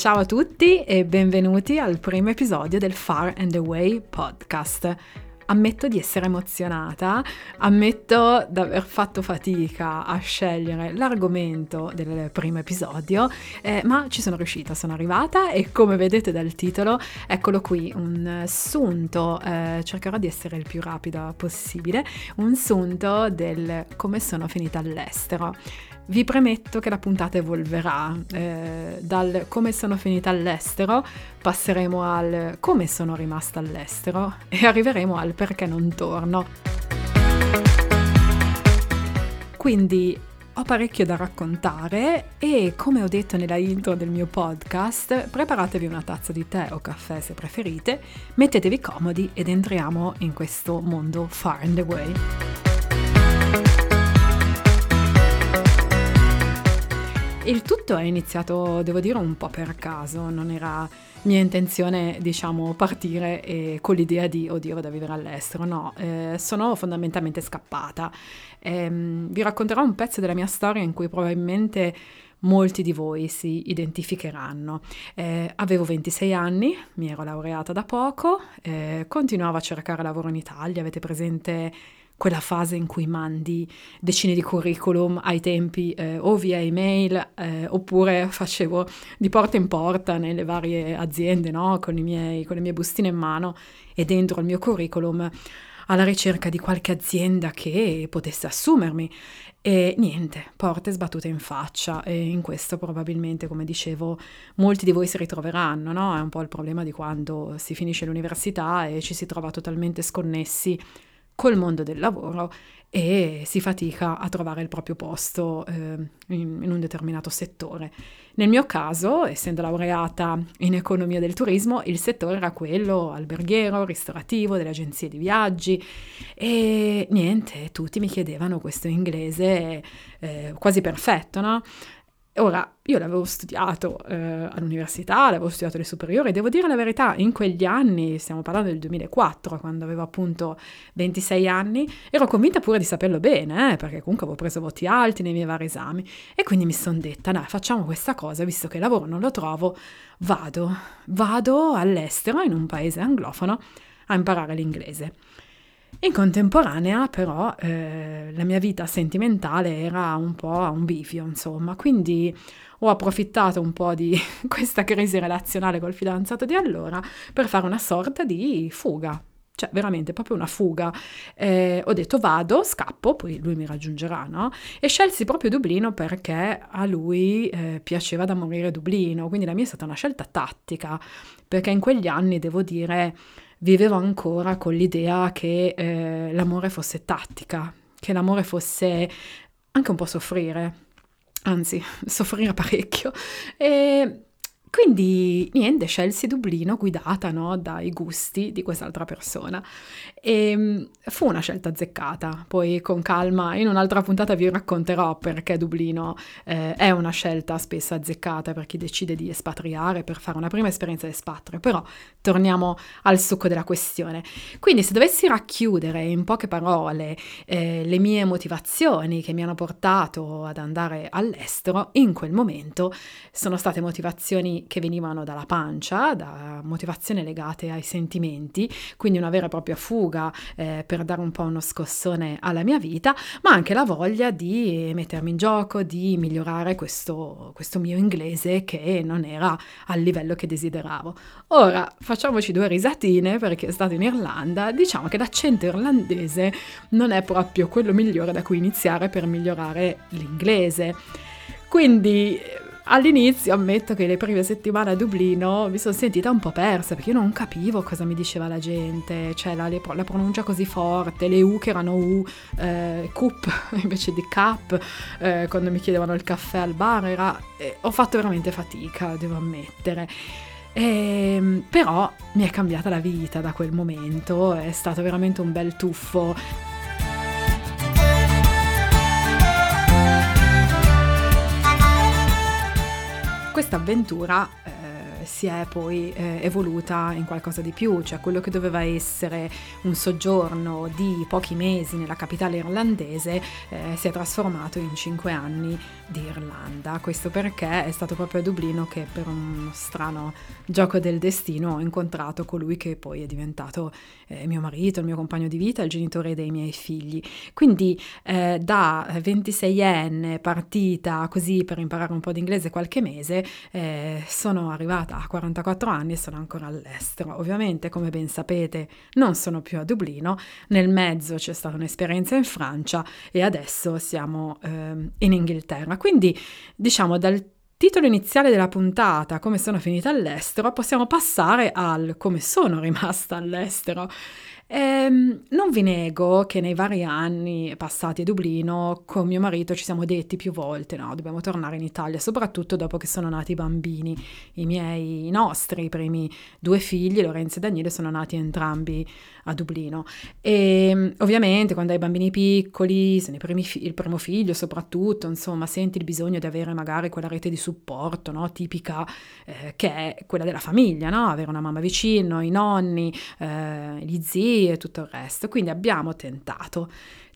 ciao a tutti e benvenuti al primo episodio del Far and Away podcast ammetto di essere emozionata, ammetto di aver fatto fatica a scegliere l'argomento del primo episodio, eh, ma ci sono riuscita, sono arrivata e come vedete dal titolo, eccolo qui, un sunto, eh, cercherò di essere il più rapida possibile, un sunto del come sono finita all'estero. Vi premetto che la puntata evolverà, eh, dal come sono finita all'estero passeremo al come sono rimasta all'estero e arriveremo al perché non torno. Quindi ho parecchio da raccontare e come ho detto nella intro del mio podcast, preparatevi una tazza di tè o caffè se preferite, mettetevi comodi ed entriamo in questo mondo far and away. Il tutto è iniziato, devo dire, un po' per caso, non era mia intenzione, diciamo, partire e, con l'idea di, oddio, vado a vivere all'estero, no, eh, sono fondamentalmente scappata. Eh, vi racconterò un pezzo della mia storia in cui probabilmente molti di voi si identificheranno. Eh, avevo 26 anni, mi ero laureata da poco, eh, continuavo a cercare lavoro in Italia, avete presente quella fase in cui mandi decine di curriculum ai tempi eh, o via email eh, oppure facevo di porta in porta nelle varie aziende no? con, miei, con le mie bustine in mano e dentro il mio curriculum alla ricerca di qualche azienda che potesse assumermi e niente, porte sbattute in faccia e in questo probabilmente, come dicevo, molti di voi si ritroveranno, no? È un po' il problema di quando si finisce l'università e ci si trova totalmente sconnessi col mondo del lavoro e si fatica a trovare il proprio posto eh, in, in, un determinato settore. Nel mio caso, essendo laureata in economia del turismo, il settore era quello alberghiero, ristorativo, delle agenzie di viaggi e niente, tutti mi chiedevano questo inglese eh, quasi perfetto, no? Ora, io l'avevo studiato eh, all'università, l'avevo studiato alle superiori, devo dire la verità, in quegli anni, stiamo parlando del 2004, quando avevo appunto 26 anni, ero convinta pure di saperlo bene, eh, perché comunque avevo preso voti alti nei miei vari esami, e quindi mi sono detta, dai, facciamo questa cosa, visto che il lavoro non lo trovo, vado, vado all'estero, in un paese anglofono, a imparare l'inglese. In contemporanea però eh, la mia vita sentimentale era un po' a un bivio, insomma, quindi ho approfittato un po' di questa crisi relazionale col fidanzato di allora per fare una sorta di fuga, cioè veramente proprio una fuga. Eh, ho detto vado, scappo, poi lui mi raggiungerà, no? E scelsi proprio Dublino perché a lui eh, piaceva da morire Dublino, quindi la mia è stata una scelta tattica, perché in quegli anni devo dire vivevo ancora con l'idea che eh, l'amore fosse tattica, che l'amore fosse anche un po' soffrire, anzi, soffrire parecchio. E quindi niente, scelsi Dublino guidata no, dai gusti di quest'altra persona e ehm, fu una scelta azzeccata. Poi con calma in un'altra puntata vi racconterò perché Dublino eh, è una scelta spesso azzeccata per chi decide di espatriare, per fare una prima esperienza di espatrio, però torniamo al succo della questione. Quindi se dovessi racchiudere in poche parole eh, le mie motivazioni che mi hanno portato ad andare all'estero, in quel momento sono state motivazioni che venivano dalla pancia, da motivazioni legate ai sentimenti, quindi una vera e propria fuga eh, per dare un po' uno scossone alla mia vita, ma anche la voglia di mettermi in gioco, di migliorare questo, questo mio inglese che non era al livello che desideravo. Ora facciamoci due risatine perché è stato in Irlanda, diciamo che l'accento irlandese non è proprio quello migliore da cui iniziare per migliorare l'inglese. Quindi All'inizio ammetto che le prime settimane a Dublino mi sono sentita un po' persa perché io non capivo cosa mi diceva la gente, cioè la, la pronuncia così forte, le U che erano U, eh, cup invece di cap, eh, quando mi chiedevano il caffè al bar, era, eh, ho fatto veramente fatica, devo ammettere. E, ehm, però mi è cambiata la vita da quel momento, è stato veramente un bel tuffo. Questa avventura si è poi eh, evoluta in qualcosa di più, cioè quello che doveva essere un soggiorno di pochi mesi nella capitale irlandese eh, si è trasformato in cinque anni di Irlanda. Questo perché è stato proprio a Dublino che per uno strano gioco del destino ho incontrato colui che poi è diventato eh, mio marito, il mio compagno di vita, il genitore dei miei figli. Quindi eh, da 26enne partita così per imparare un po' di inglese qualche mese, eh, sono arrivata a 44 anni sono ancora all'estero. Ovviamente, come ben sapete, non sono più a Dublino, nel mezzo c'è stata un'esperienza in Francia e adesso siamo ehm, in Inghilterra. Quindi, diciamo, dal titolo iniziale della puntata, come sono finita all'estero, possiamo passare al come sono rimasta all'estero. Ehm, non vi nego che nei vari anni passati a Dublino con mio marito ci siamo detti più volte, no, dobbiamo tornare in Italia, soprattutto dopo che sono nati i bambini, i miei, i nostri, i primi due figli, Lorenzo e Daniele, sono nati entrambi a Dublino. E ehm, ovviamente quando hai bambini piccoli, se ne fi- il primo figlio soprattutto, insomma, senti il bisogno di avere magari quella rete di supporto, no, tipica eh, che è quella della famiglia, no? avere una mamma vicino, i nonni, eh, gli zii, e tutto il resto. Quindi abbiamo tentato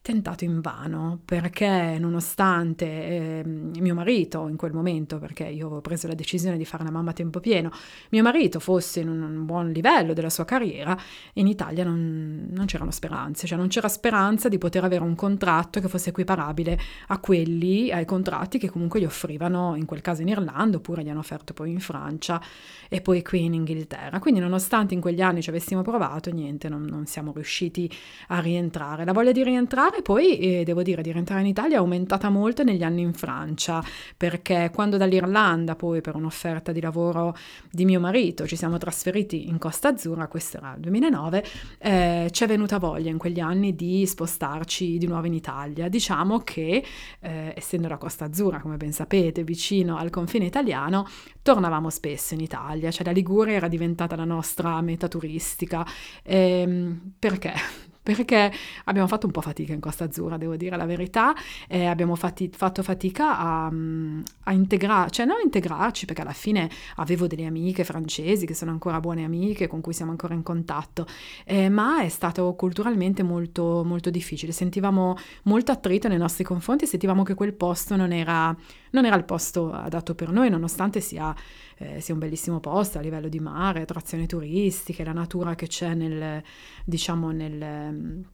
tentato in vano perché nonostante eh, mio marito in quel momento, perché io avevo preso la decisione di fare una mamma a tempo pieno, mio marito fosse in un buon livello della sua carriera, in Italia non, non c'erano speranze, cioè non c'era speranza di poter avere un contratto che fosse equiparabile a quelli, ai contratti che comunque gli offrivano in quel caso in Irlanda oppure gli hanno offerto poi in Francia e poi qui in Inghilterra. Quindi nonostante in quegli anni ci avessimo provato, niente, non, non siamo riusciti a rientrare. La voglia di rientrare e poi eh, devo dire di rientrare in Italia è aumentata molto negli anni in Francia, perché quando dall'Irlanda poi per un'offerta di lavoro di mio marito ci siamo trasferiti in Costa Azzurra, questo era il 2009, eh, ci è venuta voglia in quegli anni di spostarci di nuovo in Italia. Diciamo che eh, essendo la Costa Azzurra, come ben sapete, vicino al confine italiano, tornavamo spesso in Italia, cioè la Liguria era diventata la nostra meta turistica. Ehm, perché? Perché abbiamo fatto un po' fatica in Costa Azzurra, devo dire la verità, eh, abbiamo fatti, fatto fatica a, a integrarci, cioè non a integrarci perché alla fine avevo delle amiche francesi che sono ancora buone amiche, con cui siamo ancora in contatto, eh, ma è stato culturalmente molto, molto difficile, sentivamo molto attrito nei nostri confronti, sentivamo che quel posto non era, non era il posto adatto per noi, nonostante sia eh, sia un bellissimo posto a livello di mare, attrazioni turistiche, la natura che c'è nel, diciamo, nel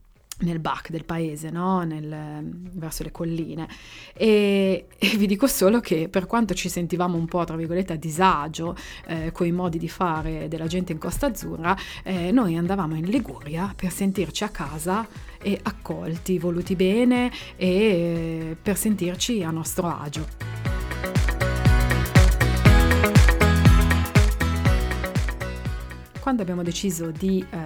nel back del paese, no? nel, verso le colline. E, e, vi dico solo che per quanto ci sentivamo un po', tra virgolette, a disagio eh, con i modi di fare della gente in Costa Azzurra, eh, noi andavamo in Liguria per sentirci a casa e accolti, voluti bene e eh, per sentirci a nostro agio. Quando abbiamo deciso di eh,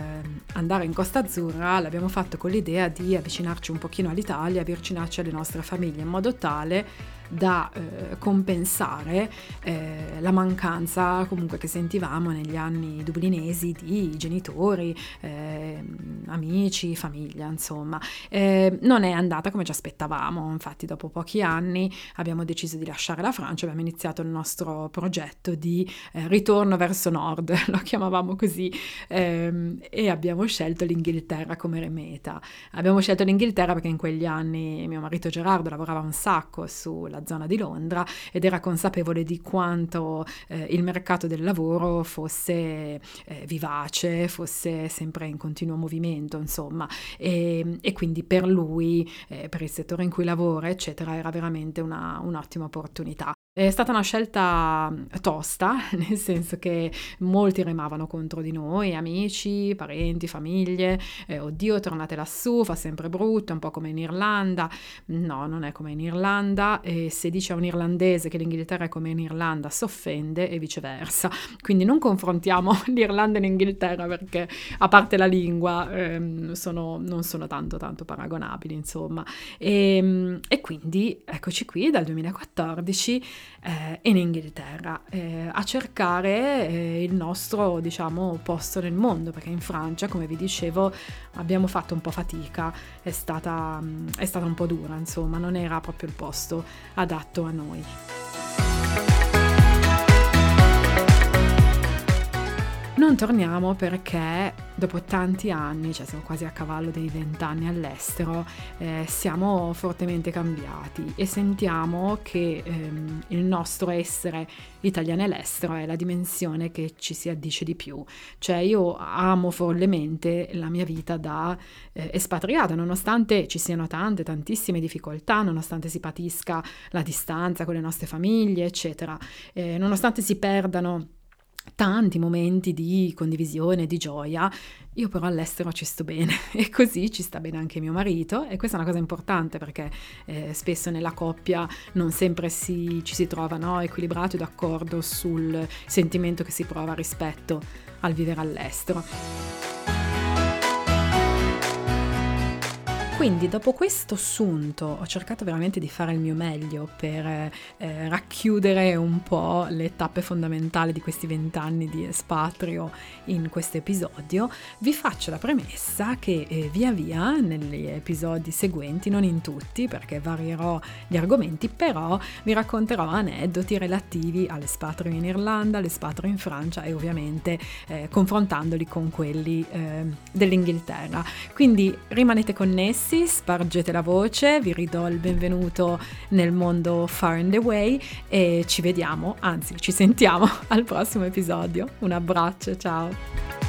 andare in Costa Azzurra l'abbiamo fatto con l'idea di avvicinarci un pochino all'Italia, avvicinarci alle nostre famiglie in modo tale da eh, compensare eh, la mancanza comunque che sentivamo negli anni dublinesi di genitori, eh, amici, famiglia, insomma. Eh, non è andata come ci aspettavamo, infatti dopo pochi anni abbiamo deciso di lasciare la Francia, abbiamo iniziato il nostro progetto di eh, ritorno verso nord, lo chiamavamo così, ehm, e abbiamo scelto l'Inghilterra come meta. Abbiamo scelto l'Inghilterra perché in quegli anni mio marito Gerardo lavorava un sacco sulla nella zona di Londra ed era consapevole di quanto eh, il mercato del lavoro fosse eh, vivace, fosse sempre in continuo movimento, insomma, e, e quindi per lui, eh, per il settore in cui lavora, eccetera, era veramente una, un'ottima opportunità. È stata una scelta tosta, nel senso che molti remavano contro di noi, amici, parenti, famiglie, eh, oddio tornate lassù, fa sempre brutto, è un po' come in Irlanda. No, non è come in Irlanda e se dice a un irlandese che l'Inghilterra è come in Irlanda si offende e viceversa. Quindi non confrontiamo l'Irlanda e l'Inghilterra perché a parte la lingua ehm, sono, non sono tanto tanto paragonabili, insomma. E, ehm, e quindi eccoci qui dal 2014 eh, in Inghilterra eh, a cercare eh, il nostro diciamo posto nel mondo perché in Francia come vi dicevo abbiamo fatto un po' fatica è stata, mm, è stata un po' dura insomma non era proprio il posto adatto a noi Non torniamo perché dopo tanti anni, cioè siamo quasi a cavallo dei vent'anni all'estero, eh, siamo fortemente cambiati e sentiamo che ehm, il nostro essere italiani all'estero è la dimensione che ci si addice di più. Cioè io amo follemente la mia vita da eh, espatriata, nonostante ci siano tante, tantissime difficoltà, nonostante si patisca la distanza con le nostre famiglie, eccetera, eh, nonostante si perdano tanti momenti di condivisione, di gioia. Io però all'estero ci sto bene e così ci sta bene anche mio marito e questa è una cosa importante perché eh, spesso nella coppia non sempre si, ci si trova no, equilibrati o d'accordo sul sentimento che si prova rispetto al vivere all'estero. Quindi dopo questo assunto ho cercato veramente di fare il mio meglio per eh, racchiudere un po' le tappe fondamentali di questi vent'anni di espatrio in questo episodio. Vi faccio la premessa che eh, via via negli episodi seguenti, non in tutti perché varierò gli argomenti, però vi racconterò aneddoti relativi all'espatrio in Irlanda, all'espatrio in Francia e ovviamente eh, confrontandoli con quelli eh, dell'Inghilterra. Quindi rimanete connessi ragazzi, spargete la voce, vi ridò il benvenuto nel mondo Far and Away e ci vediamo, anzi ci sentiamo al prossimo episodio. Un abbraccio, ciao!